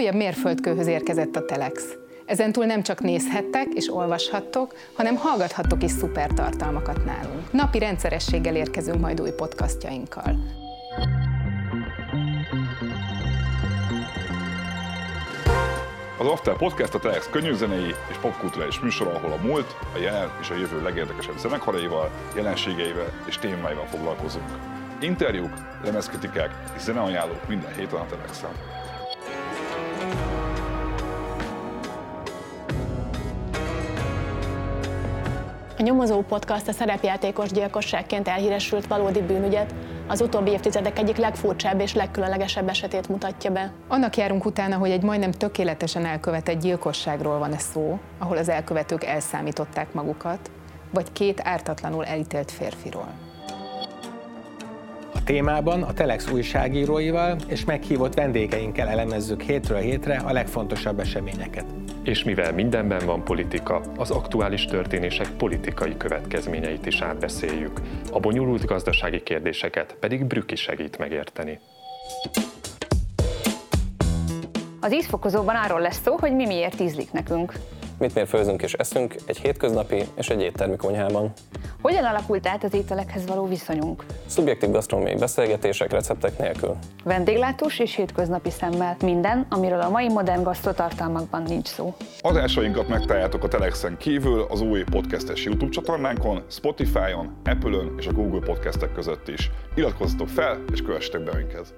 újabb mérföldkőhöz érkezett a Telex. Ezentúl nem csak nézhettek és olvashattok, hanem hallgathattok is szuper tartalmakat nálunk. Napi rendszerességgel érkezünk majd új podcastjainkkal. Az After Podcast a Telex könnyűzenei és popkulturális műsor, ahol a múlt, a jelen és a jövő legérdekesebb zenekaraival, jelenségeivel és témáival foglalkozunk. Interjúk, lemezkritikák és zeneajánlók minden héten a Telexen. A Nyomozó Podcast a szerepjátékos gyilkosságként elhíresült valódi bűnügyet, az utóbbi évtizedek egyik legfurcsább és legkülönlegesebb esetét mutatja be. Annak járunk utána, hogy egy majdnem tökéletesen elkövetett gyilkosságról van-e szó, ahol az elkövetők elszámították magukat, vagy két ártatlanul elítélt férfiról. A témában a Telex újságíróival és meghívott vendégeinkkel elemezzük hétről hétre a legfontosabb eseményeket. És mivel mindenben van politika, az aktuális történések politikai következményeit is átbeszéljük. A bonyolult gazdasági kérdéseket pedig Brüki segít megérteni. Az ízfokozóban arról lesz szó, hogy mi miért ízlik nekünk. Mit miért főzünk és eszünk egy hétköznapi és egy éttermi konyhában. Hogyan alakult át az ételekhez való viszonyunk? Szubjektív gasztronómiai beszélgetések receptek nélkül. Vendéglátós és hétköznapi szemmel. Minden, amiről a mai modern gasztrotartalmakban nincs szó. Adásainkat megtaláljátok a Telexen kívül az új podcastes YouTube csatornánkon, Spotify-on, Apple-ön és a Google podcastek között is. Iratkozzatok fel és kövessetek be minket!